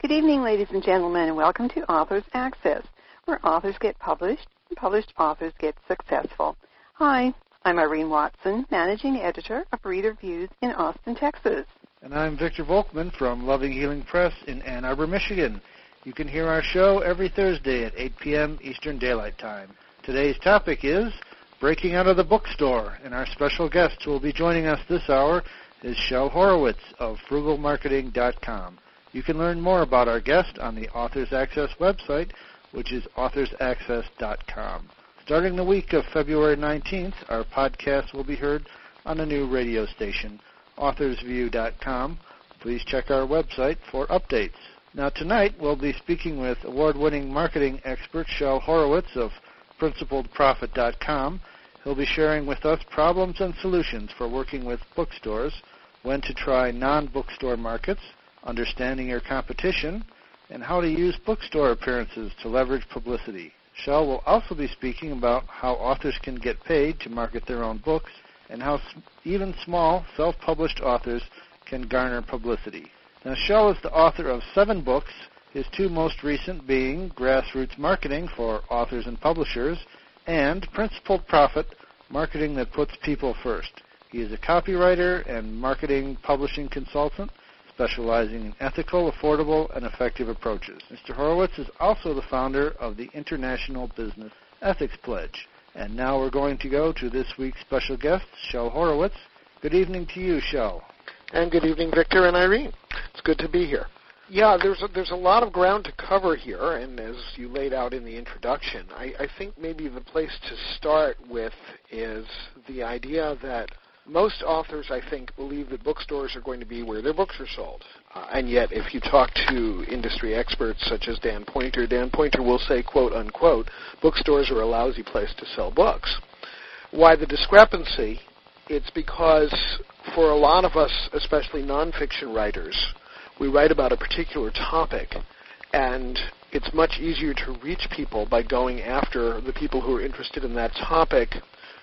Good evening, ladies and gentlemen, and welcome to Authors Access, where authors get published and published authors get successful. Hi, I'm Irene Watson, Managing Editor of Reader Views in Austin, Texas. And I'm Victor Volkman from Loving Healing Press in Ann Arbor, Michigan. You can hear our show every Thursday at 8 p.m. Eastern Daylight Time. Today's topic is Breaking Out of the Bookstore, and our special guest who will be joining us this hour is Shel Horowitz of frugalmarketing.com. You can learn more about our guest on the Authors Access website, which is authorsaccess.com. Starting the week of February 19th, our podcast will be heard on a new radio station, authorsview.com. Please check our website for updates. Now, tonight we'll be speaking with award winning marketing expert Shel Horowitz of principledprofit.com. He'll be sharing with us problems and solutions for working with bookstores, when to try non bookstore markets, understanding your competition, and how to use bookstore appearances to leverage publicity. Shel will also be speaking about how authors can get paid to market their own books and how even small self published authors can garner publicity. Now, Shel is the author of seven books, his two most recent being Grassroots Marketing for Authors and Publishers and Principled Profit Marketing That Puts People First. He is a copywriter and marketing publishing consultant specializing in ethical, affordable, and effective approaches. Mr. Horowitz is also the founder of the International Business Ethics Pledge. And now we're going to go to this week's special guest, Shel Horowitz. Good evening to you, Shel. And good evening, Victor and Irene. It's good to be here. Yeah, there's a, there's a lot of ground to cover here, and as you laid out in the introduction, I, I think maybe the place to start with is the idea that most authors, I think, believe that bookstores are going to be where their books are sold. Uh, and yet, if you talk to industry experts such as Dan Poynter, Dan Poynter will say, quote unquote, bookstores are a lousy place to sell books. Why the discrepancy? It's because for a lot of us, especially nonfiction writers, we write about a particular topic, and it's much easier to reach people by going after the people who are interested in that topic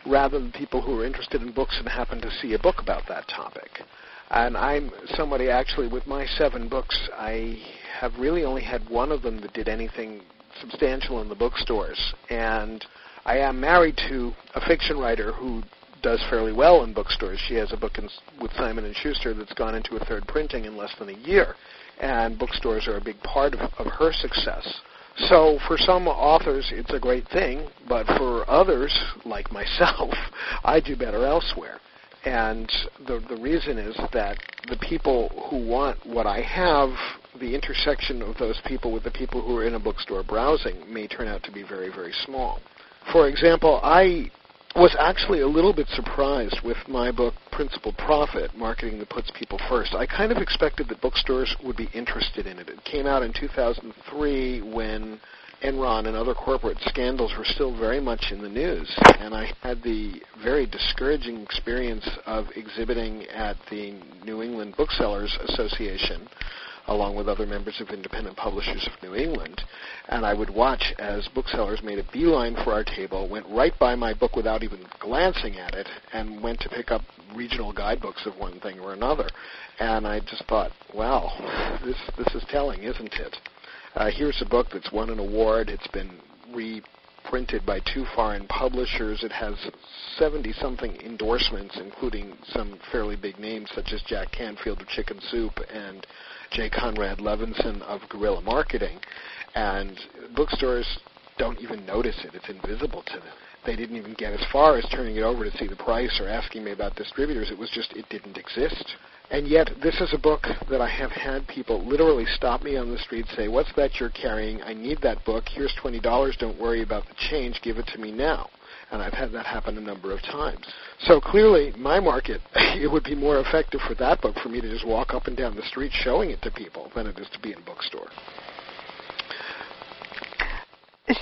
rather than people who are interested in books and happen to see a book about that topic. And I'm somebody actually with my seven books, I have really only had one of them that did anything substantial in the bookstores. And I am married to a fiction writer who does fairly well in bookstores. She has a book in, with Simon and Schuster that's gone into a third printing in less than a year, and bookstores are a big part of, of her success. So for some authors, it's a great thing, but for others, like myself, I do better elsewhere. And the the reason is that the people who want what I have, the intersection of those people with the people who are in a bookstore browsing may turn out to be very, very small. For example, I was actually a little bit surprised with my book Principled Profit, Marketing That Puts People First. I kind of expected that bookstores would be interested in it. It came out in 2003 when Enron and other corporate scandals were still very much in the news, and I had the very discouraging experience of exhibiting at the New England Booksellers Association along with other members of Independent Publishers of New England. And I would watch as booksellers made a beeline for our table, went right by my book without even glancing at it, and went to pick up regional guidebooks of one thing or another. And I just thought, wow, this this is telling, isn't it? Uh, here's a book that's won an award. It's been reprinted by two foreign publishers. It has 70 something endorsements, including some fairly big names such as Jack Canfield of Chicken Soup and Jay Conrad Levinson of Guerrilla Marketing, and bookstores don't even notice it. It's invisible to them. They didn't even get as far as turning it over to see the price or asking me about distributors. It was just, it didn't exist. And yet, this is a book that I have had people literally stop me on the street, say, What's that you're carrying? I need that book. Here's $20. Don't worry about the change. Give it to me now and I've had that happen a number of times. So clearly, my market, it would be more effective for that book for me to just walk up and down the street showing it to people than it is to be in a bookstore.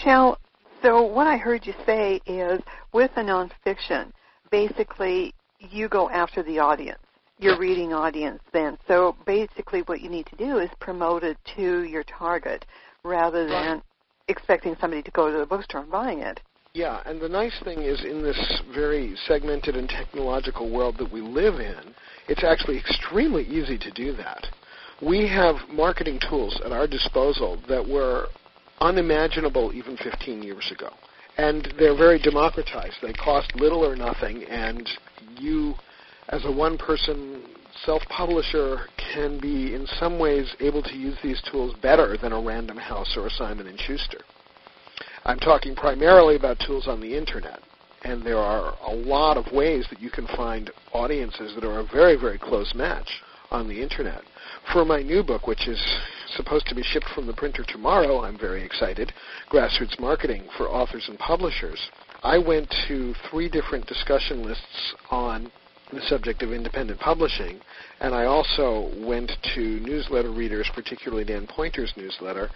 Shel, so what I heard you say is with a nonfiction, basically you go after the audience, your reading audience then. So basically what you need to do is promote it to your target rather than expecting somebody to go to the bookstore and buying it. Yeah, and the nice thing is in this very segmented and technological world that we live in, it's actually extremely easy to do that. we have marketing tools at our disposal that were unimaginable even 15 years ago. And they're very democratized. They cost little or nothing, and you, as a one person self publisher, can be in some ways able to use these tools better than a Random House or a Simon and Schuster. I'm talking primarily about tools on the internet. And there are a lot of ways that you can find audiences that are a very, very close match on the internet. For my new book, which is supposed to be shipped from the printer tomorrow, I'm very excited, Grassroots Marketing for Authors and Publishers, I went to three different discussion lists on the subject of independent publishing, and I also went to newsletter readers, particularly Dan Poynter's newsletter,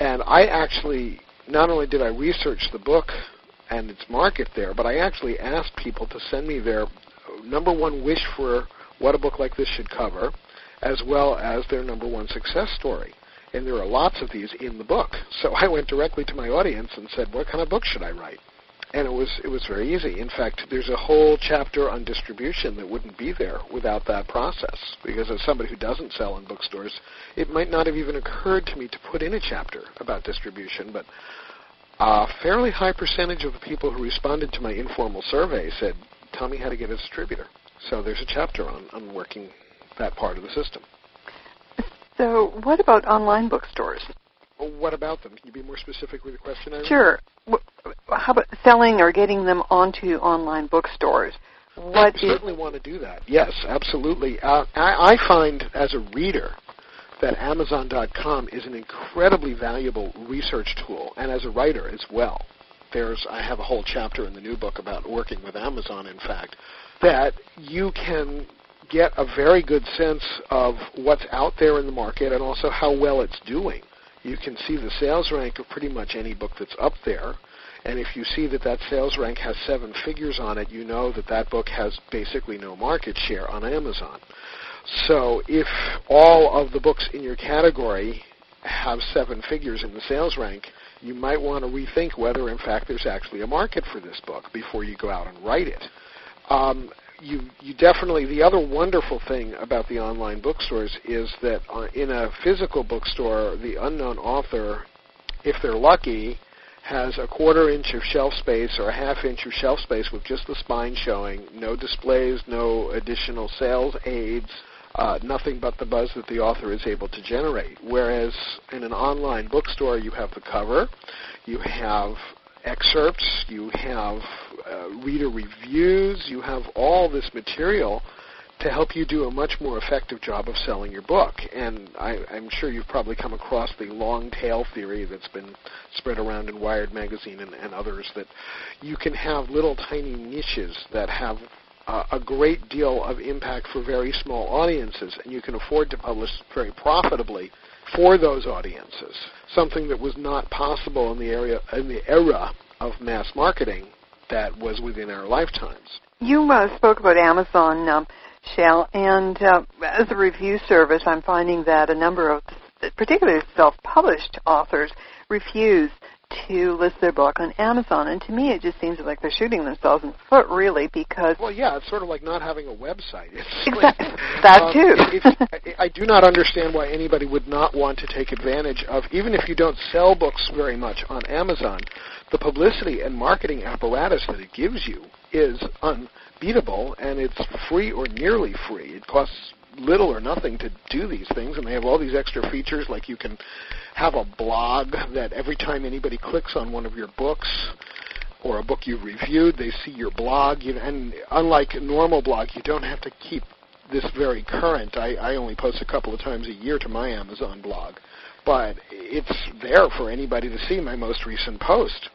and I actually not only did I research the book and its market there, but I actually asked people to send me their number one wish for what a book like this should cover, as well as their number one success story. And there are lots of these in the book. So I went directly to my audience and said, what kind of book should I write? And it was it was very easy. In fact, there's a whole chapter on distribution that wouldn't be there without that process. Because as somebody who doesn't sell in bookstores, it might not have even occurred to me to put in a chapter about distribution. But a fairly high percentage of the people who responded to my informal survey said, "Tell me how to get a distributor." So there's a chapter on on working that part of the system. So, what about online bookstores? What about them? Can you be more specific with the question? Irene? Sure. How about selling or getting them onto online bookstores? What I certainly want to do that. Yes, absolutely. Uh, I, I find as a reader that Amazon.com is an incredibly valuable research tool, and as a writer as well. There's I have a whole chapter in the new book about working with Amazon. In fact, that you can get a very good sense of what's out there in the market and also how well it's doing you can see the sales rank of pretty much any book that's up there. And if you see that that sales rank has seven figures on it, you know that that book has basically no market share on Amazon. So if all of the books in your category have seven figures in the sales rank, you might want to rethink whether, in fact, there's actually a market for this book before you go out and write it. Um, you you definitely the other wonderful thing about the online bookstores is that uh, in a physical bookstore, the unknown author, if they're lucky, has a quarter inch of shelf space or a half inch of shelf space with just the spine showing, no displays, no additional sales aids, uh, nothing but the buzz that the author is able to generate. Whereas in an online bookstore, you have the cover, you have excerpts, you have uh, reader reviews, you have all this material to help you do a much more effective job of selling your book. And I, I'm sure you've probably come across the long tail theory that's been spread around in Wired magazine and, and others that you can have little tiny niches that have uh, a great deal of impact for very small audiences, and you can afford to publish very profitably for those audiences. Something that was not possible in the area in the era of mass marketing that was within our lifetimes. You uh, spoke about Amazon, um, Shel, and uh, as a review service, I'm finding that a number of, particularly self-published authors, refuse to list their book on Amazon. And to me, it just seems like they're shooting themselves in the foot, really, because. Well, yeah, it's sort of like not having a website. It's exactly. Like, that um, too. it's, I do not understand why anybody would not want to take advantage of, even if you don't sell books very much on Amazon, the publicity and marketing apparatus that it gives you is unbeatable, and it's free or nearly free. It costs little or nothing to do these things, and they have all these extra features like you can have a blog that every time anybody clicks on one of your books or a book you've reviewed, they see your blog. You and unlike a normal blog, you don't have to keep this very current. I, I only post a couple of times a year to my Amazon blog, but it's there for anybody to see my most recent post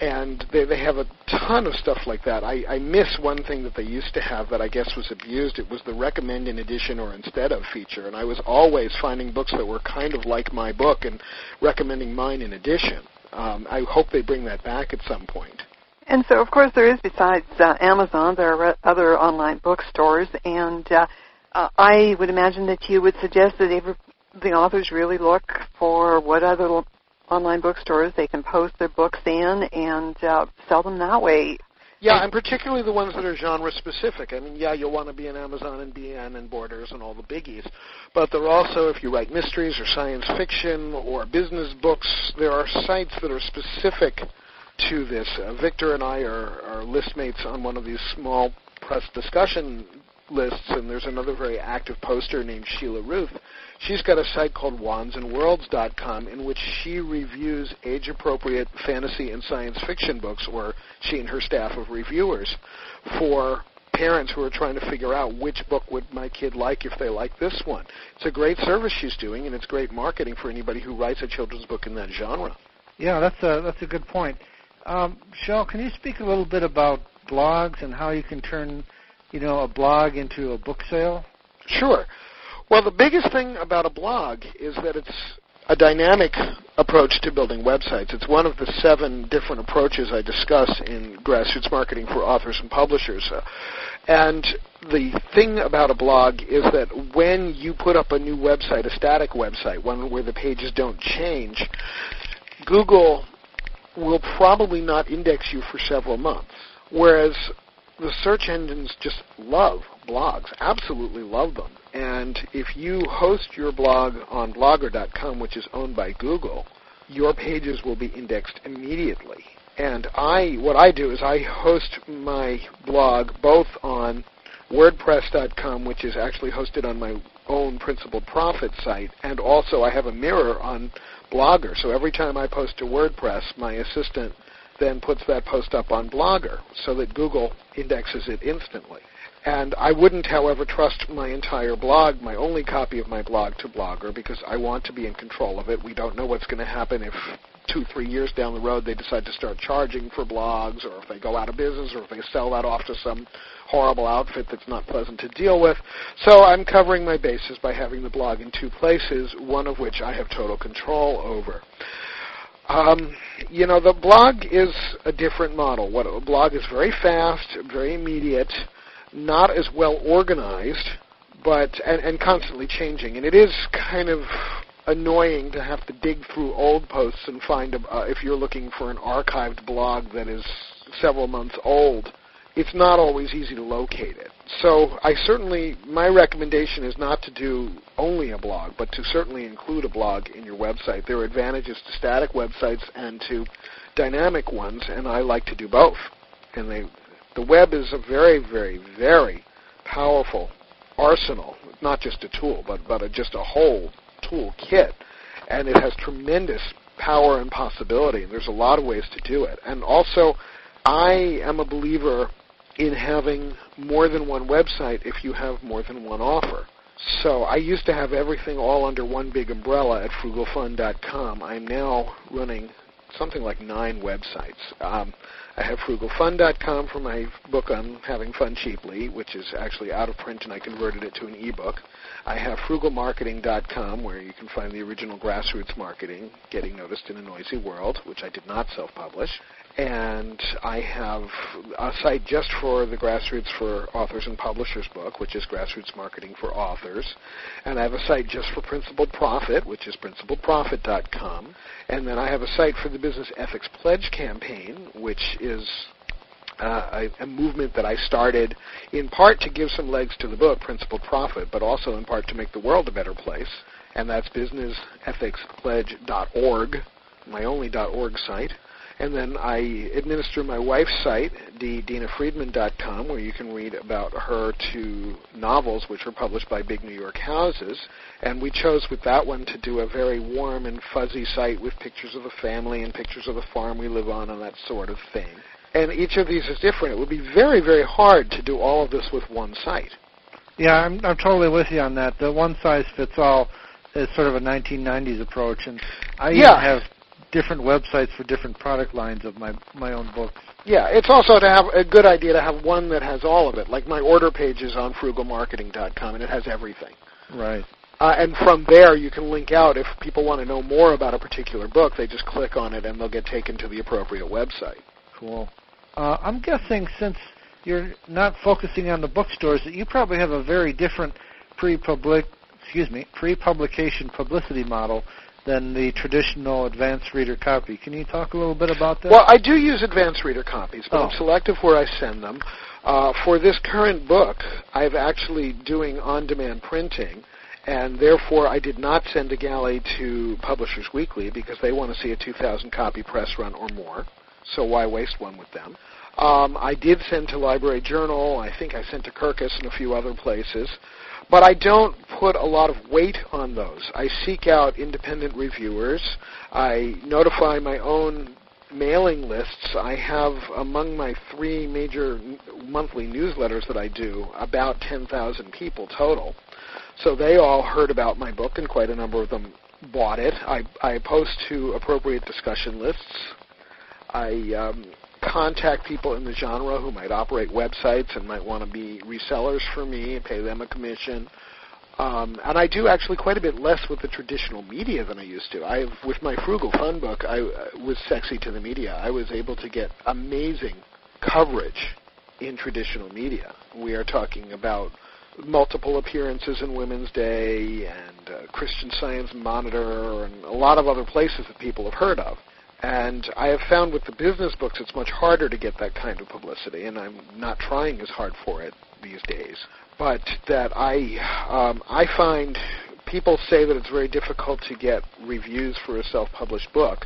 and they they have a ton of stuff like that. I, I miss one thing that they used to have that I guess was abused. It was the recommend in addition or instead of feature, and I was always finding books that were kind of like my book and recommending mine in addition. Um, I hope they bring that back at some point. And so, of course, there is besides uh, Amazon, there are other online bookstores, and uh, uh, I would imagine that you would suggest that every, the authors really look for what other online bookstores. They can post their books in and uh, sell them that way. Yeah, and particularly the ones that are genre specific. I mean, yeah, you'll want to be in Amazon and BN and Borders and all the biggies, but there are also, if you write mysteries or science fiction or business books, there are sites that are specific to this. Uh, Victor and I are, are list mates on one of these small press discussion lists, and there's another very active poster named Sheila Ruth. She's got a site called wandsandworlds.com in which she reviews age-appropriate fantasy and science fiction books, or she and her staff of reviewers, for parents who are trying to figure out which book would my kid like if they like this one. It's a great service she's doing, and it's great marketing for anybody who writes a children's book in that genre. Yeah, that's a that's a good point. Um, Shel, can you speak a little bit about blogs and how you can turn you know, a blog into a book sale? Sure. Well, the biggest thing about a blog is that it's a dynamic approach to building websites. It's one of the seven different approaches I discuss in grassroots marketing for authors and publishers. Uh, and the thing about a blog is that when you put up a new website, a static website, one where the pages don't change, Google will probably not index you for several months. Whereas the search engines just love blogs, absolutely love them. And if you host your blog on blogger.com, which is owned by Google, your pages will be indexed immediately. And I, what I do is I host my blog both on WordPress.com, which is actually hosted on my own Principled Profit site, and also I have a mirror on Blogger. So every time I post to WordPress, my assistant then puts that post up on Blogger so that Google indexes it instantly. And I wouldn't, however, trust my entire blog, my only copy of my blog to Blogger because I want to be in control of it. We don't know what's going to happen if two, three years down the road they decide to start charging for blogs or if they go out of business or if they sell that off to some horrible outfit that's not pleasant to deal with. So I'm covering my bases by having the blog in two places, one of which I have total control over. Um, you know, the blog is a different model. What a blog is very fast, very immediate, not as well organized, but and, and constantly changing. And it is kind of annoying to have to dig through old posts and find a, uh, if you're looking for an archived blog that is several months old it's not always easy to locate it. So I certainly, my recommendation is not to do only a blog, but to certainly include a blog in your website. There are advantages to static websites and to dynamic ones, and I like to do both. And they, the web is a very, very, very powerful arsenal, not just a tool, but, but a, just a whole tool kit. And it has tremendous power and possibility, and there's a lot of ways to do it. And also, I am a believer in having more than one website if you have more than one offer. So I used to have everything all under one big umbrella at frugalfun.com. I'm now running something like nine websites. Um, I have frugalfun.com for my book on having fun cheaply, which is actually out of print and I converted it to an ebook. I have frugalmarketing.com where you can find the original grassroots marketing, getting noticed in a noisy world, which I did not self-publish and I have a site just for the Grassroots for Authors and Publishers book, which is Grassroots Marketing for Authors, and I have a site just for Principled Profit, which is principledprofit.com, and then I have a site for the Business Ethics Pledge campaign, which is uh, a, a, movement that I started in part to give some legs to the book, Principled Profit, but also in part to make the world a better place, and that's businessethics.pledge.org, my only .org site. And then I administer my wife's site, dinafriedman.com, where you can read about her two novels, which were published by big New York houses. And we chose with that one to do a very warm and fuzzy site with pictures of the family and pictures of the farm we live on and that sort of thing. And each of these is different. It would be very, very hard to do all of this with one site. Yeah, I'm, I'm totally with you on that. The one size fits all is sort of a 1990s approach, and I yeah. even have different websites for different product lines of my my own books. Yeah, it's also to have a good idea to have one that has all of it. Like my order page is on frugalmarketing.com and it has everything. Right. Uh, and from there, you can link out if people want to know more about a particular book. They just click on it and they'll get taken to the appropriate website. Cool. Uh, I'm guessing since you're not focusing on the bookstores, that you probably have a very different pre-public, excuse me, pre-publication publicity model than the traditional advanced reader copy. Can you talk a little bit about that? Well, I do use advanced reader copies, but Oh. I'm selective where I send them. Uh, for this current book, I'm actually doing on-demand printing, and therefore I did not send a galley to Publishers Weekly because they want to see a 2,000 copy press run or more. So why waste one with them? Um, I did send to Library Journal. I think I sent to Kirkus and a few other places. But I don't put a lot of weight on those. I seek out independent reviewers. I notify my own mailing lists. I have among my three major n- monthly newsletters that I do about 10,000 people total. So they all heard about my book, and quite a number of them bought it. I, I post to appropriate discussion lists. I um, contact people in the genre who might operate websites and might want to be resellers for me and pay them a commission. Um, and I do actually quite a bit less with the traditional media than I used to. I, with my Frugal Fun book, I uh, was sexy to the media. I was able to get amazing coverage in traditional media. We are talking about multiple appearances in Women's Day and uh, Christian Science Monitor and a lot of other places that people have heard of. And I have found with the business books it's much harder to get that kind of publicity, and I'm not trying as hard for it these days. But that I, um, I find people say that it's very difficult to get reviews for a self-published book.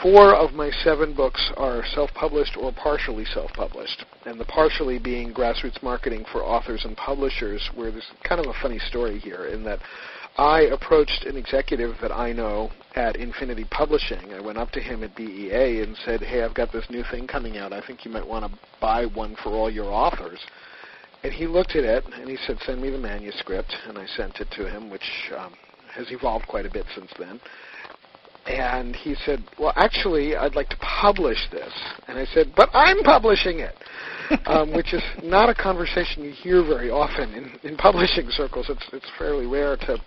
Four of my seven books are self-published or partially self-published, and the partially being grassroots marketing for authors and publishers, where there's kind of a funny story here in that I approached an executive that I know at Infinity Publishing. I went up to him at BEA and said, "Hey, I've got this new thing coming out. I think you might want to buy one for all your authors." And he looked at it and he said, "Send me the manuscript." And I sent it to him, which um, has evolved quite a bit since then. And he said, "Well, actually, I'd like to publish this." And I said, "But I'm publishing it," um, which is not a conversation you hear very often in, in publishing circles. It's it's fairly rare to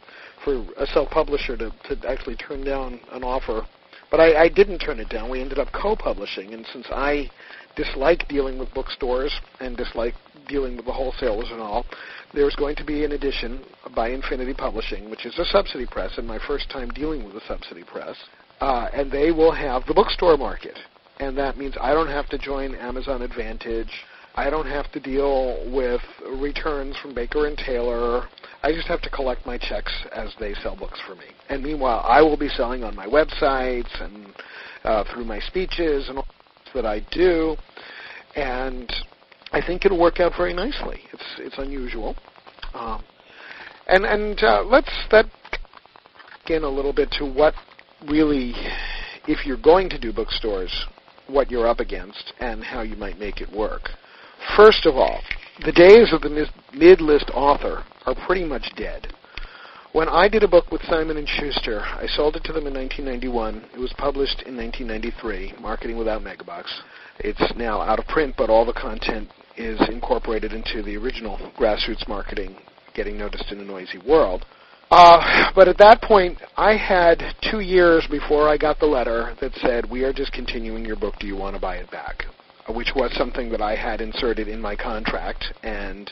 for a self-publisher to, to actually turn down an offer. But I, I didn't turn it down. We ended up co-publishing, and since I dislike dealing with bookstores and dislike dealing with the wholesalers and all, there's going to be an edition by Infinity Publishing, which is a subsidy press, and my first time dealing with a subsidy press. Uh, and they will have the bookstore market, and that means I don't have to join Amazon Advantage. I don't have to deal with returns from Baker and Taylor. I just have to collect my checks as they sell books for me. And meanwhile, I will be selling on my websites and uh, through my speeches and all that I do. And I think it'll work out very nicely. It's it's unusual, um, and and uh, let's that get in a little bit to what really, if you're going to do bookstores, what you're up against and how you might make it work. First of all, the days of the mid-list author are pretty much dead. When I did a book with Simon and Schuster, I sold it to them in 1991. It was published in 1993, Marketing Without Megabucks. It's now out of print, but all the content is incorporated into the original grassroots marketing, getting noticed in a noisy world. Uh, but at that point, I had two years before I got the letter that said, "We are discontinuing your book. Do you want to buy it back?" Uh, Which was something that I had inserted in my contract, and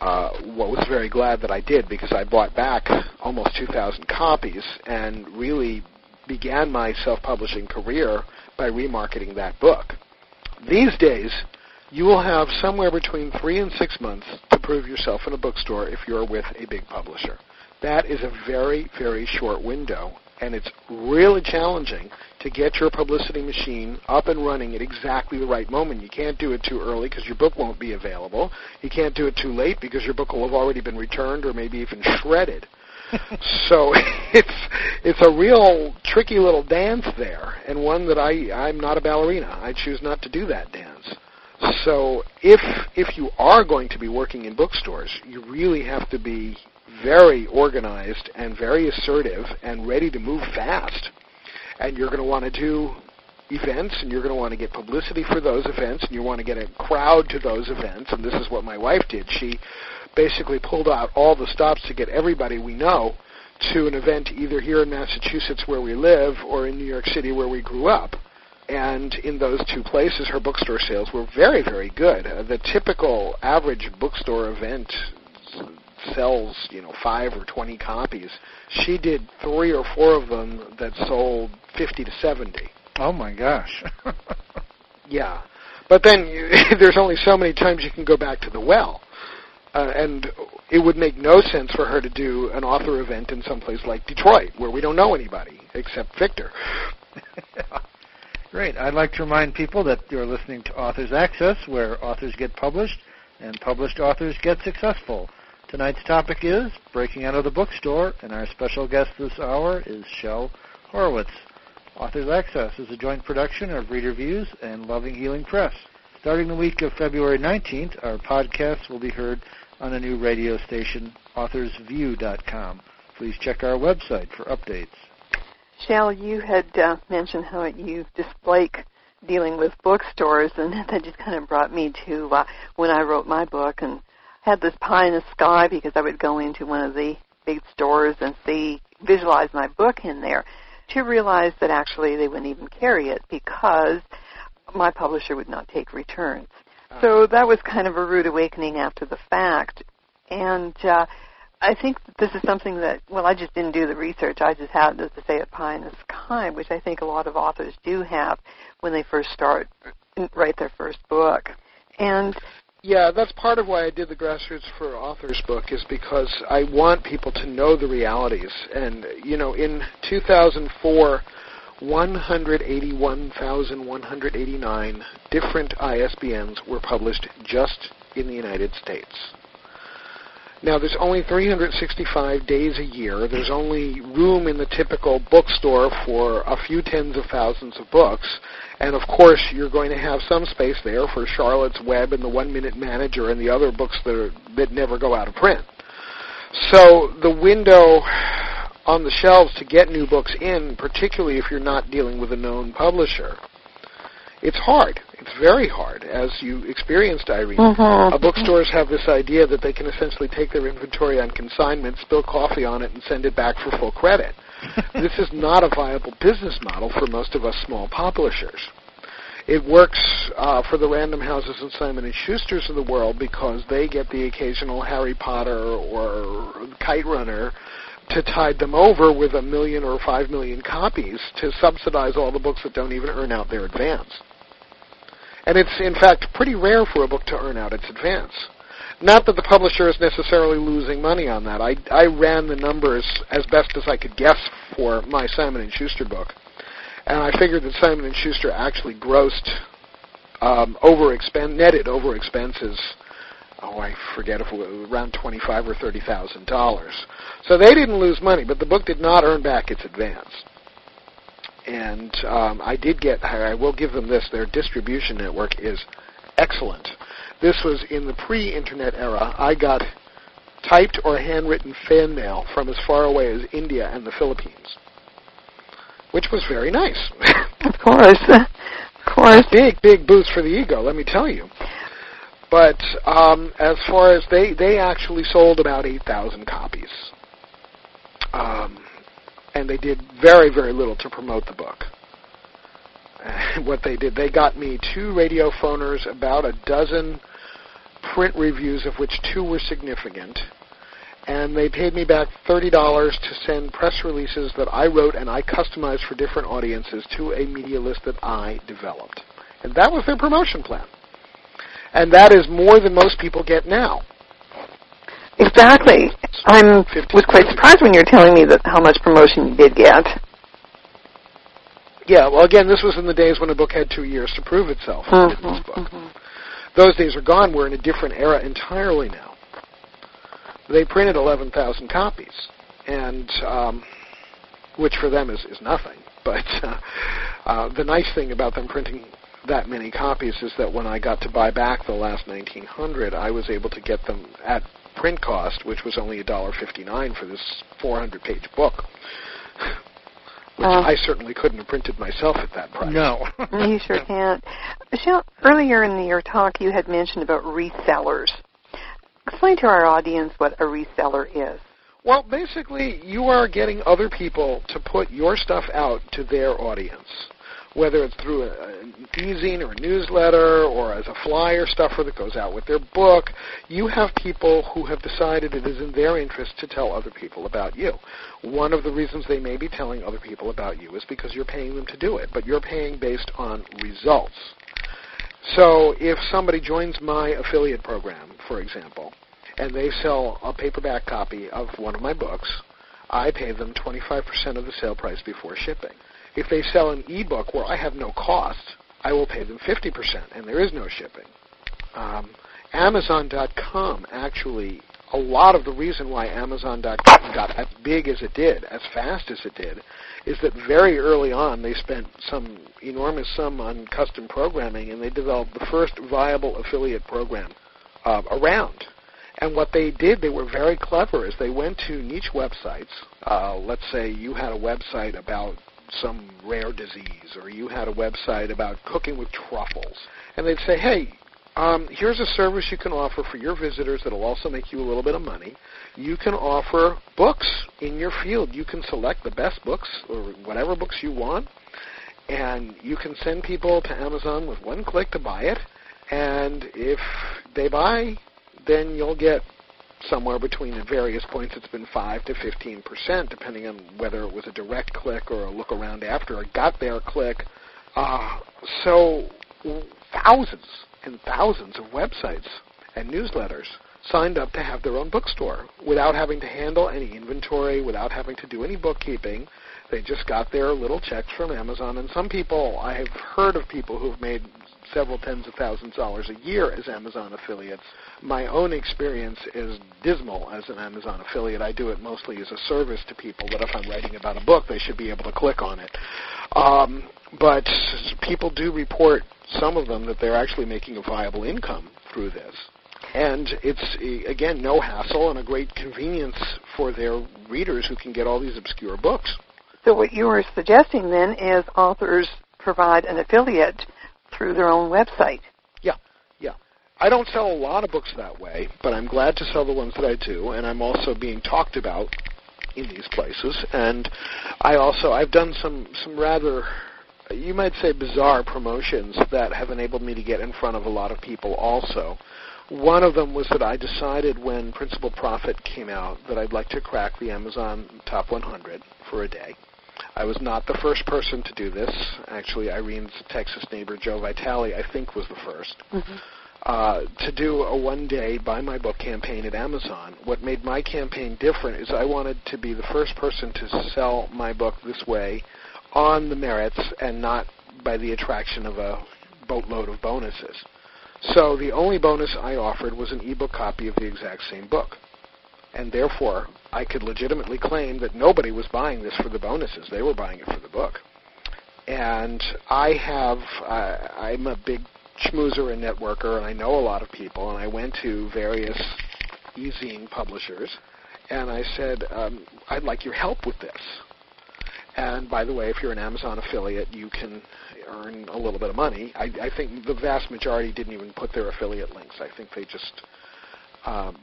uh, was very glad that I did because I bought back almost 2,000 copies and really began my self-publishing career by remarketing that book. These days, you will have somewhere between three and six months to prove yourself in a bookstore if you're with a big publisher. That is a very, very short window, and it's really challenging to get your publicity machine up and running at exactly the right moment. You can't do it too early because your book won't be available. You can't do it too late because your book will have already been returned or maybe even shredded. so it's it's a real tricky little dance there, and one that I I'm not a ballerina. I choose not to do that dance. So if if you are going to be working in bookstores, you really have to be very organized and very assertive and ready to move fast. And you're going to want to do events and you're going to want to get publicity for those events and you want to get a crowd to those events and this is what my wife did. She basically pulled out all the stops to get everybody we know to an event either here in Massachusetts where we live or in New York City where we grew up. And in those two places, her bookstore sales were very, very good. Uh, the typical average bookstore event sells, you know, five or twenty copies. She did three or four of them that sold fifty to seventy. Oh my gosh. yeah, but then you, there's only so many times you can go back to the well. Uh, and it would make no sense for her to do an author event in some place like Detroit, where we don't know anybody except Victor. Great. I'd like to remind people that you're listening to Authors Access, where authors get published and published authors get successful. Tonight's topic is breaking out of the bookstore, and our special guest this hour is Shel Horowitz. Authors Access is a joint production of Reader Views and Loving Healing Press. Starting the week of February 19th, our podcast will be heard on a new radio station, authorsview.com. Please check our website for updates. Shel, you had uh, mentioned how you dislike dealing with bookstores, and that just kind of brought me to uh, when I wrote my book and had this pie in the sky because I would go into one of the big stores and see visualize my book in there to realize that actually they wouldn't even carry it because my publisher would not take returns. So that was kind of a rude awakening after the fact. And uh, I think this is something that, well, I just didn't do the research. I just had, as to say, a pie in the sky, which I think a lot of authors do have when they first start, write their first book. And yeah, that's part of why I did the Grassroots for Authors book is because I want people to know the realities. And, you know, in 2004, 181,189 different ISBNs were published just in the United States. Now, there's only 365 days a year. There's only room in the typical bookstore for a few tens of thousands of books. And of course, you're going to have some space there for Charlotte's Web and the One Minute Manager and the other books that, are, that never go out of print. So the window on the shelves to get new books in, particularly if you're not dealing with a known publisher. It's hard. It's very hard, as you experienced, Irene. Mm-hmm. Uh, bookstores have this idea that they can essentially take their inventory on consignment, spill coffee on it, and send it back for full credit. this is not a viable business model for most of us small publishers. It works uh, for the Random Houses and Simon and Schuster's of the world because they get the occasional Harry Potter or Kite Runner to tide them over with a million or five million copies to subsidize all the books that don't even earn out their advance. And it's in fact pretty rare for a book to earn out its advance. Not that the publisher is necessarily losing money on that. I, I ran the numbers as best as I could guess for my Simon and Schuster book, and I figured that Simon and Schuster actually grossed um, over netted over expenses oh, I forget if it was around twenty-five or thirty thousand dollars. So they didn't lose money, but the book did not earn back its advance. And um, I did get, I will give them this, their distribution network is excellent. This was in the pre-internet era. I got typed or handwritten fan mail from as far away as India and the Philippines, which was very nice. of course, of course. Big, big boost for the ego, let me tell you. But um, as far as they, they actually sold about 8,000 copies. Um, and they did very, very little to promote the book. what they did, they got me two radio phoners, about a dozen print reviews, of which two were significant, and they paid me back $30 to send press releases that I wrote and I customized for different audiences to a media list that I developed. And that was their promotion plan and that is more than most people get now. Exactly. I was quite surprised when you were telling me that how much promotion you did get. Yeah, well, again, this was in the days when a book had two years to prove itself. Mm-hmm. Mm-hmm. Those days are gone. We're in a different era entirely now. They printed 11,000 copies, and um, which for them is, is nothing. But uh, uh, the nice thing about them printing that many copies is that when I got to buy back the last 1900, I was able to get them at print cost, which was only $1.59 for this 400-page book. Which uh, I certainly couldn't have printed myself at that price. No. you sure can't. Michelle, earlier in your talk you had mentioned about resellers. Explain to our audience what a reseller is. Well, basically, you are getting other people to put your stuff out to their audience whether it's through a, an e-zine or a newsletter or as a flyer stuffer that goes out with their book, you have people who have decided it is in their interest to tell other people about you. One of the reasons they may be telling other people about you is because you're paying them to do it, but you're paying based on results. So if somebody joins my affiliate program, for example, and they sell a paperback copy of one of my books, I pay them 25% of the sale price before shipping. If they sell an ebook where I have no cost, I will pay them 50%, and there is no shipping. Um, Amazon.com actually, a lot of the reason why Amazon.com got as big as it did, as fast as it did, is that very early on they spent some enormous sum on custom programming, and they developed the first viable affiliate program uh, around. And what they did, they were very clever, is they went to niche websites. Uh, let's say you had a website about some rare disease, or you had a website about cooking with truffles, and they'd say, hey, um, here's a service you can offer for your visitors that'll also make you a little bit of money. You can offer books in your field. You can select the best books or whatever books you want, and you can send people to Amazon with one click to buy it. And if they buy, then you'll get somewhere between at various points it's been 5 to 15 percent, depending on whether it was a direct click or a look around after a got there click. Uh, so thousands and thousands of websites and newsletters signed up to have their own bookstore without having to handle any inventory, without having to do any bookkeeping. They just got their little checks from Amazon. And some people, I have heard of people who've made several tens of thousands of dollars a year as Amazon affiliates. My own experience is dismal as an Amazon affiliate. I do it mostly as a service to people that if I'm writing about a book, they should be able to click on it. Um, but people do report, some of them, that they're actually making a viable income through this. And it's, again, no hassle and a great convenience for their readers who can get all these obscure books. So what you were suggesting then is authors provide an affiliate through their own website. Yeah, yeah. I don't sell a lot of books that way, but I'm glad to sell the ones that I do, and I'm also being talked about in these places. And I also I've done some some rather you might say bizarre promotions that have enabled me to get in front of a lot of people also. One of them was that I decided when Principled Profit came out that I'd like to crack the Amazon Top 100 for a day. I was not the first person to do this. Actually, Irene's Texas neighbor, Joe Vitale, I think was the 1st mm-hmm. uh, to do a one-day buy my book campaign at Amazon. What made my campaign different is I wanted to be the first person to sell my book this way on the merits and not by the attraction of a boatload of bonuses. So the only bonus I offered was an ebook copy of the exact same book and therefore I could legitimately claim that nobody was buying this for the bonuses; they were buying it for the book. And I have, uh, I'm a big schmoozer and networker, and I know a lot of people. And I went to various e-zine publishers, and I said, um, "I'd like your help with this." And by the way, if you're an Amazon affiliate, you can earn a little bit of money. I, I think the vast majority didn't even put their affiliate links. I think they just um,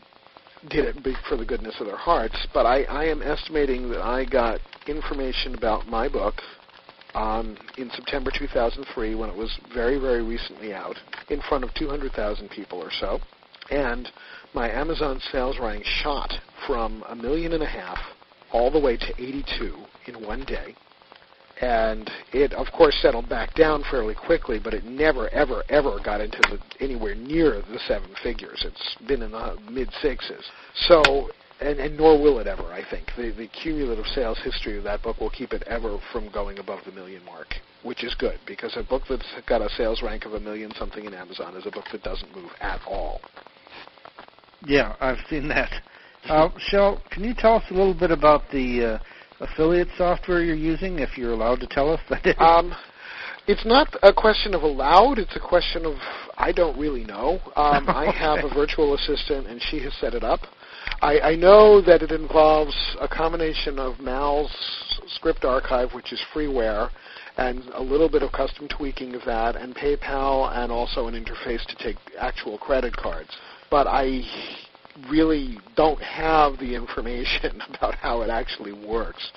did it for the goodness of their hearts, but I, I am estimating that I got information about my book um, in September 2003 when it was very, very recently out in front of 200,000 people or so. And my Amazon sales rank shot from a million and a half all the way to 82 in one day and it of course settled back down fairly quickly, but it never, ever, ever got into the, anywhere near the seven figures. It's been in the mid sixes. So, and, and nor will it ever. I think the the cumulative sales history of that book will keep it ever from going above the million mark, which is good because a book that's got a sales rank of a million something in Amazon is a book that doesn't move at all. Yeah, I've seen that. Uh, Shel, can you tell us a little bit about the uh, affiliate software you're using, if you're allowed to tell us that? Um, it's not a question of allowed. It's a question of I don't really know. Um, okay. I have a virtual assistant, and she has set it up. I, I know that it involves a combination of Matt's script archive, which is freeware, and a little bit of custom tweaking of that, and PayPal, and also an interface to take actual credit cards. But I really don't have the information about how it actually works.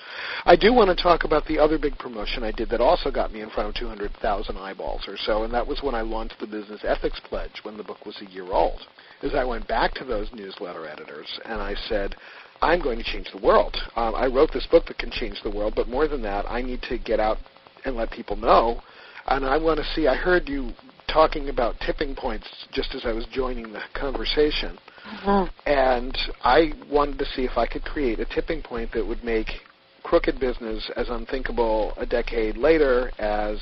I do want to talk about the other big promotion I did that also got me in front of 200,000 eyeballs or so, and that was when I launched the Business Ethics Pledge when the book was a year old. Is I went back to those newsletter editors and I said, I'm going to change the world. Um, I wrote this book that can change the world, but more than that, I need to get out and let people know. And I want to see. I heard you talking about tipping points just as I was joining the conversation. Mm-hmm. And I wanted to see if I could create a tipping point that would make crooked business as unthinkable a decade later as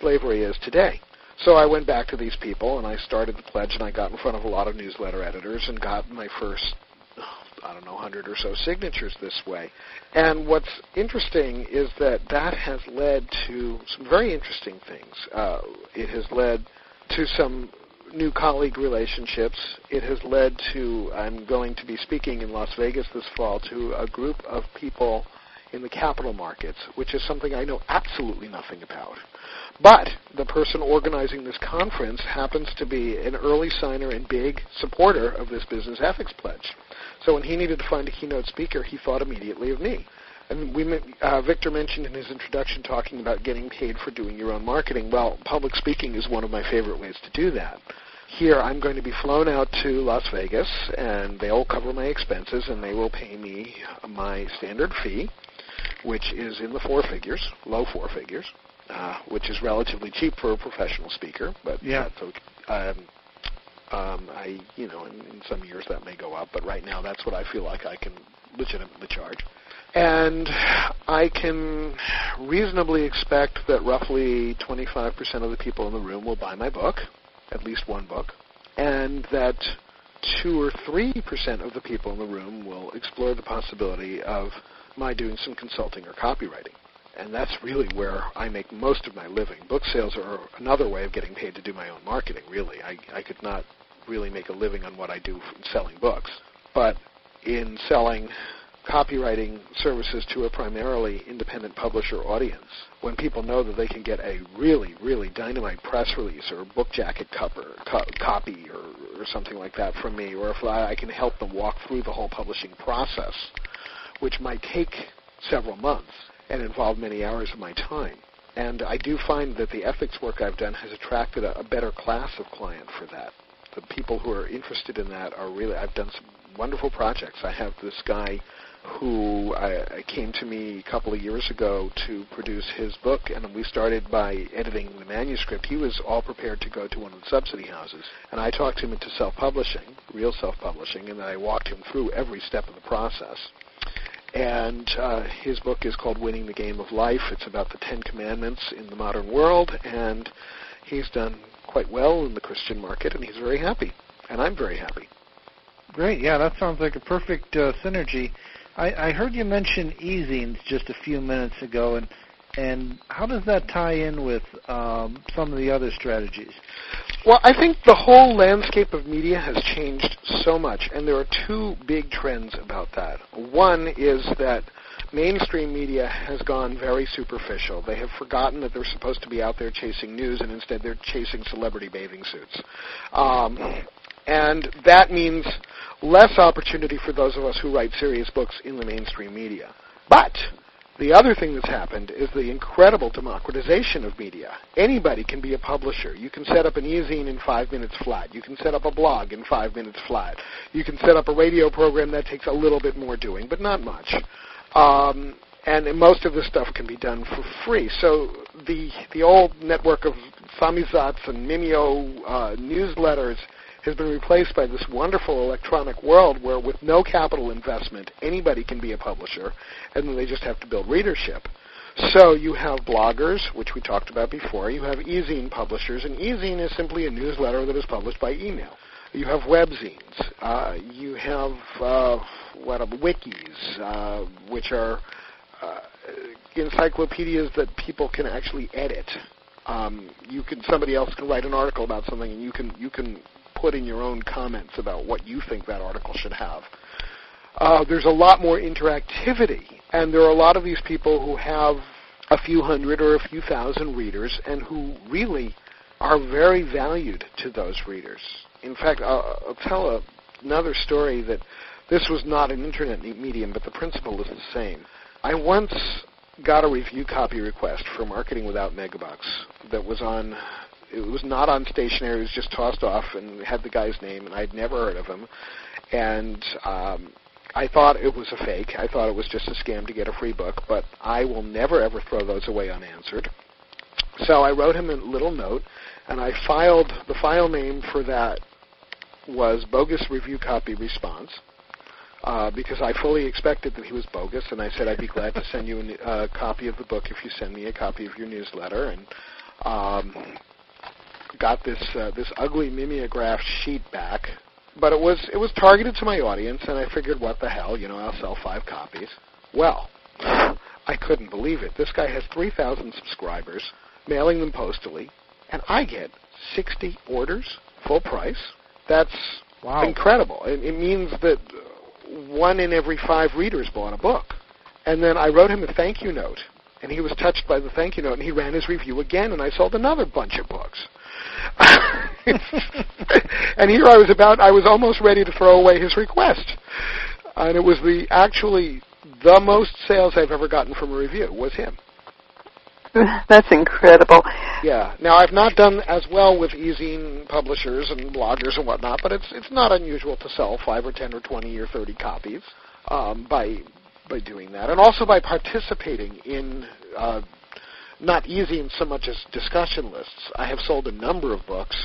slavery is today. So I went back to these people and I started the pledge and I got in front of a lot of newsletter editors and got my first I don't know, 100 or so signatures this way. And what's interesting is that that has led to some very interesting things. Uh, it has led to some new colleague relationships. It has led to, I'm going to be speaking in Las Vegas this fall to a group of people in the capital markets, which is something I know absolutely nothing about. But the person organizing this conference happens to be an early signer and big supporter of this business ethics pledge. So when he needed to find a keynote speaker, he thought immediately of me. And we, uh, Victor mentioned in his introduction talking about getting paid for doing your own marketing. Well, public speaking is one of my favorite ways to do that. Here, I'm going to be flown out to Las Vegas, and they'll cover my expenses, and they will pay me my standard fee, which is in the four figures, low four figures, uh, which is relatively cheap for a professional speaker, but yeah. that's okay. Um, um, I, you know, in, in some years that may go up, but right now that's what I feel like I can legitimately charge. And I can reasonably expect that roughly 25% of the people in the room will buy my book, at least one book, and that 2 or 3% of the people in the room will explore the possibility of my doing some consulting or copywriting. And that's really where I make most of my living. Book sales are another way of getting paid to do my own marketing, really. I, I could not really make a living on what I do selling books. But in selling copywriting services to a primarily independent publisher audience, when people know that they can get a really, really dynamite press release or book jacket cover, co- copy or, or something like that from me, or if I, can help them walk through the whole publishing process, which might take several months and involve many hours of my time. And I do find that the ethics work I've done has attracted a, a better class of client for that the people who are interested in that are really. I've done some wonderful projects. I have this guy who I, came to me a couple of years ago to produce his book, and we started by editing the manuscript. He was all prepared to go to one of the subsidy houses, and I talked him into self-publishing, real self-publishing, and I walked him through every step of the process. And uh, his book is called Winning the Game of Life. It's about the Ten Commandments in the modern world, and he's done quite well in the Christian market, and he's very happy, and I'm very happy. Great. Yeah, that sounds like a perfect uh, synergy. I, I heard you mention e-zines just a few minutes ago, and and how does that tie in with um, some of the other strategies? Well, I think the whole landscape of media has changed so much, and there are two big trends about that. One is that mainstream media has gone very superficial. They have forgotten that they're supposed to be out there chasing news, and instead they're chasing celebrity bathing suits. Um, and that means less opportunity for those of us who write serious books in the mainstream media. But the other thing that's happened is the incredible democratization of media. Anybody can be a publisher. You can set up an e-zine in five minutes flat. You can set up a blog in five minutes flat. You can set up a radio program that takes a little bit more doing, but not much. Um, and most of this stuff can be done for free. So the the old network of Samizdats and Mimeo uh, newsletters has been replaced by this wonderful electronic world where, with no capital investment, anybody can be a publisher, and then they just have to build readership. So you have bloggers, which we talked about before. You have e-zine publishers, and e-zine is simply a newsletter that is published by email. You have webzines. Uh, you have uh, what are wikis, uh, which are uh, encyclopedias that people can actually edit. Um, you can somebody else can write an article about something, and you can you can put in your own comments about what you think that article should have. Uh, there's a lot more interactivity, and there are a lot of these people who have a few hundred or a few thousand readers, and who really are very valued to those readers. In fact, I'll, I'll tell a another story that this was not an internet medium, but the principle is the same. I once got a review copy request for Marketing Without Megabucks that was on it was not on stationery. It was just tossed off and had the guy's name, and I'd never heard of him. And um, I thought it was a fake. I thought it was just a scam to get a free book. But I will never ever throw those away unanswered. So I wrote him a little note, and I filed the file name for that was bogus review copy response. Uh, because I fully expected that he was bogus, and I said I'd be glad to send you a uh, copy of the book if you send me a copy of your newsletter. And um, got this uh, this ugly mimeograph sheet back, but it was it was targeted to my audience, and I figured, what the hell, you know, I'll sell five copies. Well, I couldn't believe it. This guy has 3,000 subscribers, mailing them postally, and I get 60 orders, full price. That's wow. incredible. It, it means that one in every five readers bought a book. And then I wrote him a thank you note, and he was touched by the thank you note, and he ran his review again, and I sold another bunch of books. and here I was about, I was almost ready to throw away his request. And it was the actually the most sales I've ever gotten from a review was him. That's incredible. Yeah. Now I've not done as well with e-zine publishers and bloggers and whatnot, but it's it's not unusual to sell five or ten or twenty or thirty copies um, by by doing that, and also by participating in uh, not e-zine so much as discussion lists. I have sold a number of books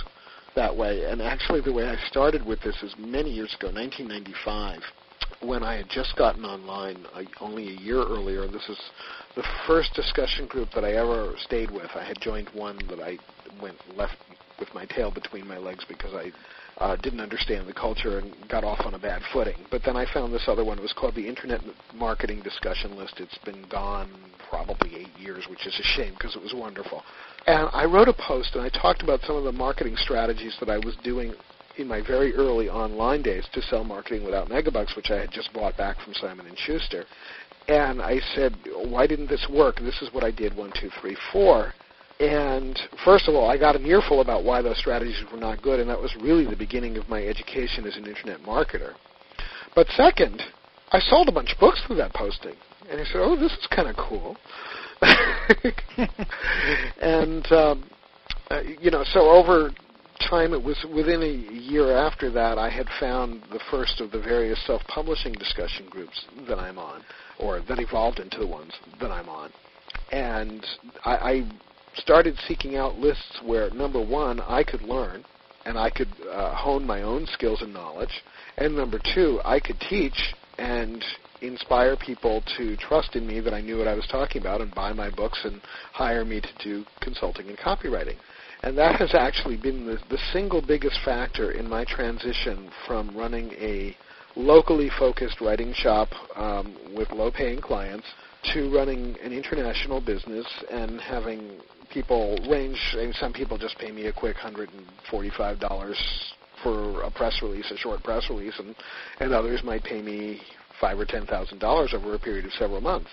that way, and actually the way I started with this is many years ago, 1995 when I had just gotten online uh, only a year earlier. This is the first discussion group that I ever stayed with. I had joined one that I went left with my tail between my legs because I uh, didn't understand the culture and got off on a bad footing. But then I found this other one. It was called the Internet Marketing Discussion List. It's been gone probably eight years, which is a shame because it was wonderful. And I wrote a post and I talked about some of the marketing strategies that I was doing in my very early online days to sell marketing without megabucks, which I had just bought back from Simon and Schuster. And I said, why didn't this work? This is what I did one, two, three, four. And first of all, I got an earful about why those strategies were not good, and that was really the beginning of my education as an internet marketer. But second, I sold a bunch of books through that posting. And he said, oh, this is kind of cool. and, um, uh, you know, so over time, it was within a year after that, I had found the first of the various self-publishing discussion groups that I'm on, or that evolved into the ones that I'm on. And I, I started seeking out lists where, number one, I could learn and I could uh, hone my own skills and knowledge, and number two, I could teach and inspire people to trust in me that I knew what I was talking about and buy my books and hire me to do consulting and copywriting. And that has actually been the, the single biggest factor in my transition from running a locally focused writing shop um, with low paying clients to running an international business and having people range. Mean, some people just pay me a quick $145 for a press release, a short press release, and, and others might pay me five or ten thousand dollars over a period of several months.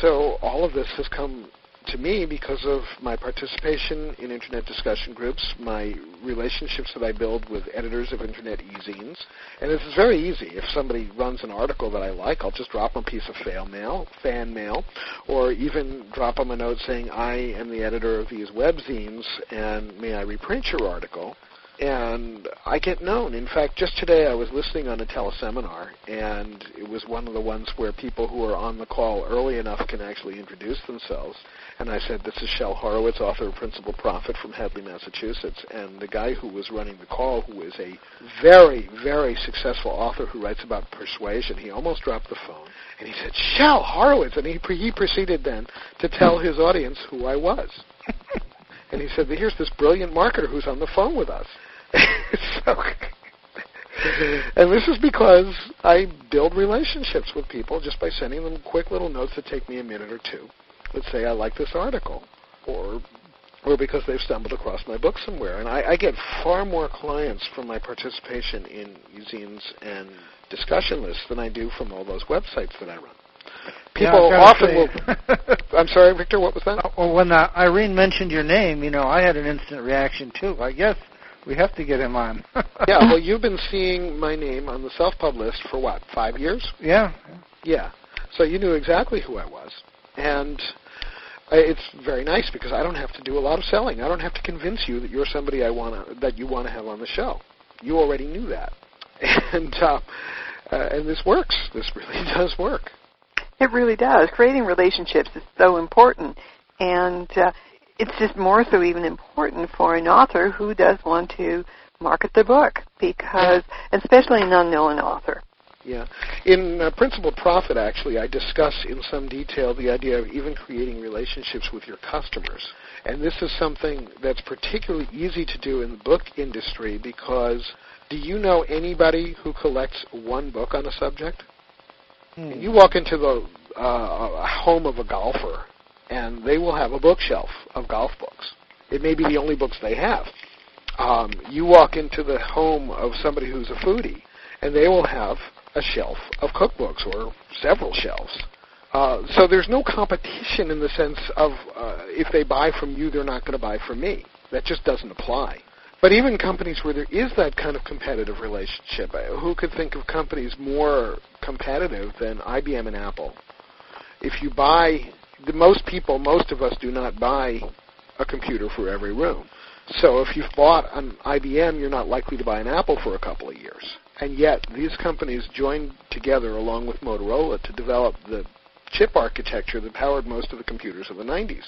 So all of this has come to me because of my participation in internet discussion groups, my relationships that I build with editors of internet e-zines. And it's very easy. If somebody runs an article that I like, I'll just drop them a piece of fan mail, fan mail, or even drop them a note saying, I am the editor of these webzines, and may I reprint your article? And I get known. In fact, just today I was listening on a teleseminar, and it was one of the ones where people who are on the call early enough can actually introduce themselves. And I said, "This is Shel Horowitz, author of Principled Profit from Hadley, Massachusetts." And the guy who was running the call, who is a very, very successful author who writes about persuasion, he almost dropped the phone, and he said, "Shel Horowitz," and he he proceeded then to tell his audience who I was. and he said, "Here's this brilliant marketer who's on the phone with us." so, and this is because I build relationships with people just by sending them quick little notes that take me a minute or two. Let's say I like this article, or or because they've stumbled across my book somewhere. And I, I get far more clients from my participation in zines and discussion lists than I do from all those websites that I run. People yeah, often will. I'm sorry, Victor. What was that? Well, when uh, Irene mentioned your name, you know, I had an instant reaction too. I guess We have to get him on. yeah, well, you've been seeing my name on the self-pub list for what, five years? Yeah. Yeah. So you knew exactly who I was. And it's very nice because I don't have to do a lot of selling. I don't have to convince you that you're somebody I want to that you want to have on the show. You already knew that, and uh, uh, and this works. This really does work. It really does. Creating relationships is so important, and uh, it's just more so even important for an author who does want to market their book because, especially an unknown author. Yeah. In uh, Principled Profit, actually, I discuss in some detail the idea of even creating relationships with your customers. And this is something that's particularly easy to do in the book industry because do you know anybody who collects one book on a subject? Hmm. You walk into the uh, home of a golfer, and they will have a bookshelf of golf books. It may be the only books they have. Um, you walk into the home of somebody who's a foodie, and they will have a shelf of cookbooks or several shelves. Uh, so there's no competition in the sense of uh, if they buy from you, they're not going to buy from me. That just doesn't apply. But even companies where there is that kind of competitive relationship, uh, who could think of companies more competitive than IBM and Apple? If you buy, the most people, most of us do not buy a computer for every room. So if you've bought an IBM, you're not likely to buy an Apple for a couple of years. And yet, these companies joined together along with Motorola to develop the chip architecture that powered most of the computers of the 90s.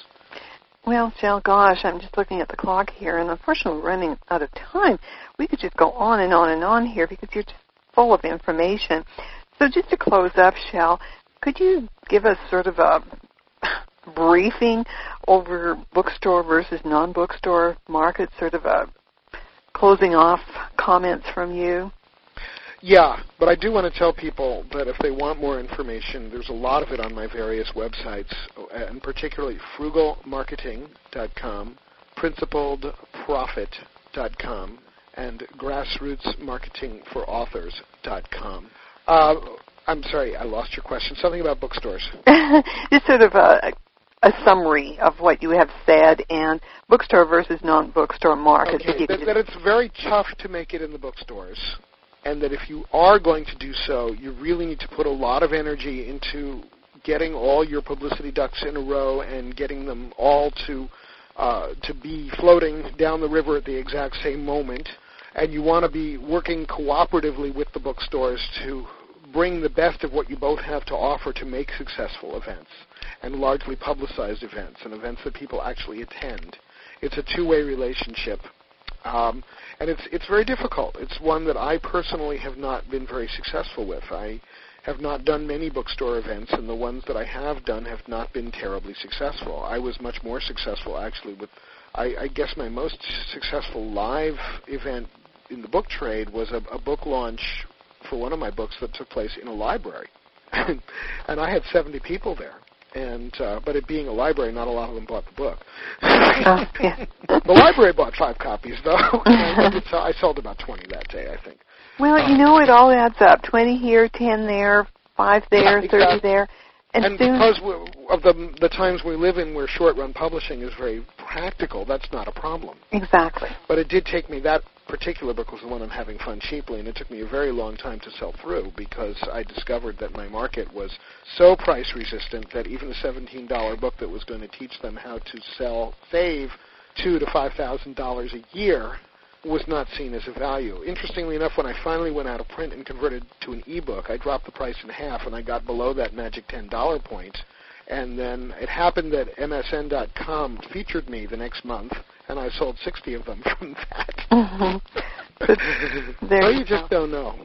Well, Shel, gosh, I'm just looking at the clock here, and unfortunately, we're running out of time. We could just go on and on and on here because you're just full of information. So, just to close up, Shel, could you give us sort of a briefing over bookstore versus non-bookstore market, sort of a closing off comments from you? Yeah, but I do want to tell people that if they want more information, there's a lot of it on my various websites, and particularly frugalmarketing.com, principledprofit.com, and grassrootsmarketingforauthors.com. Uh, I'm sorry, I lost your question. Something about bookstores. Just sort of a, a summary of what you have said and bookstore versus non-bookstore market. Okay, that, that it's very tough to make it in the bookstores and that if you are going to do so, you really need to put a lot of energy into getting all your publicity ducks in a row and getting them all to uh, to be floating down the river at the exact same moment. And you want to be working cooperatively with the bookstores to bring the best of what you both have to offer to make successful events and largely publicized events and events that people actually attend. It's a two-way relationship. Um, and it's it's very difficult. It's one that I personally have not been very successful with. I have not done many bookstore events, and the ones that I have done have not been terribly successful. I was much more successful actually with. I, I guess my most successful live event in the book trade was a, a book launch for one of my books that took place in a library, and, and I had 70 people there and uh, but it being a library, not a lot of them bought the book. uh, the library bought five copies though. I, I sold about twenty that day, I think. Well, you know, it all adds up. Twenty here, ten there, five there, yeah, thirty there. And, and because of the the times we live in, where short-run publishing is very practical, that's not a problem. Exactly. But it did take me that particular book was the one I'm having fun cheaply, and it took me a very long time to sell through because I discovered that my market was so price resistant that even a $17 book that was going to teach them how to sell, save two to five thousand dollars a year was not seen as a value. Interestingly enough, when I finally went out of print and converted to an ebook, I dropped the price in half, and I got below that magic $10 point. And then it happened that MSN.com featured me the next month, and I sold 60 of them from that. Mm-hmm. there so you, you just don't know.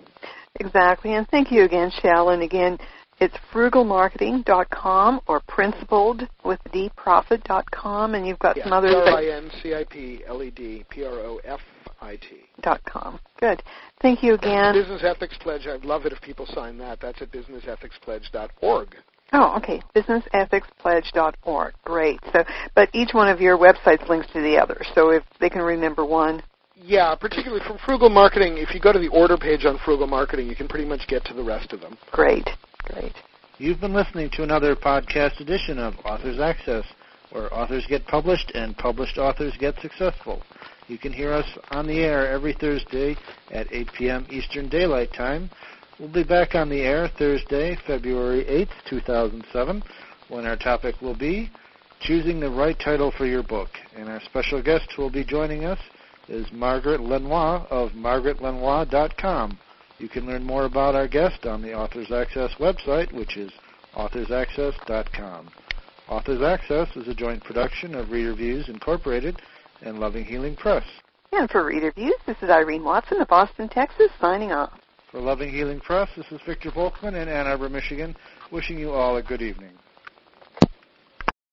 Exactly. And thank you again. And again, it's frugalmarketing.com or principled with dprofit.com, and you've got yeah, some other. R-I-N-C-I-P-L-E-D-P-R-O-F-I-T. Dot com. Good. Thank you again. Business Ethics Pledge. I'd love it if people sign that. That's at businessethics.pledge.org. Oh, okay. Businessethics.pledge.org. Great. So, but each one of your websites links to the other. So if they can remember one. Yeah, particularly from Frugal Marketing, if you go to the order page on Frugal Marketing, you can pretty much get to the rest of them. Great. Great. You've been listening to another podcast edition of Authors Access, where authors get published and published authors get successful. You can hear us on the air every Thursday at 8 p.m. Eastern Daylight Time. We'll be back on the air Thursday, February 8th, 2007, when our topic will be choosing the right title for your book. And our special guest who will be joining us is Margaret Lenoir of margaretlenoir.com. You can learn more about our guest on the Authors Access website, which is authorsaccess.com. Authors Access is a joint production of Reader Views Incorporated and Loving Healing Press. And for Reader Views, this is Irene Watson of Austin, Texas, signing off. For Loving Healing Press, this is Victor Volkman in Ann Arbor, Michigan, wishing you all a good evening.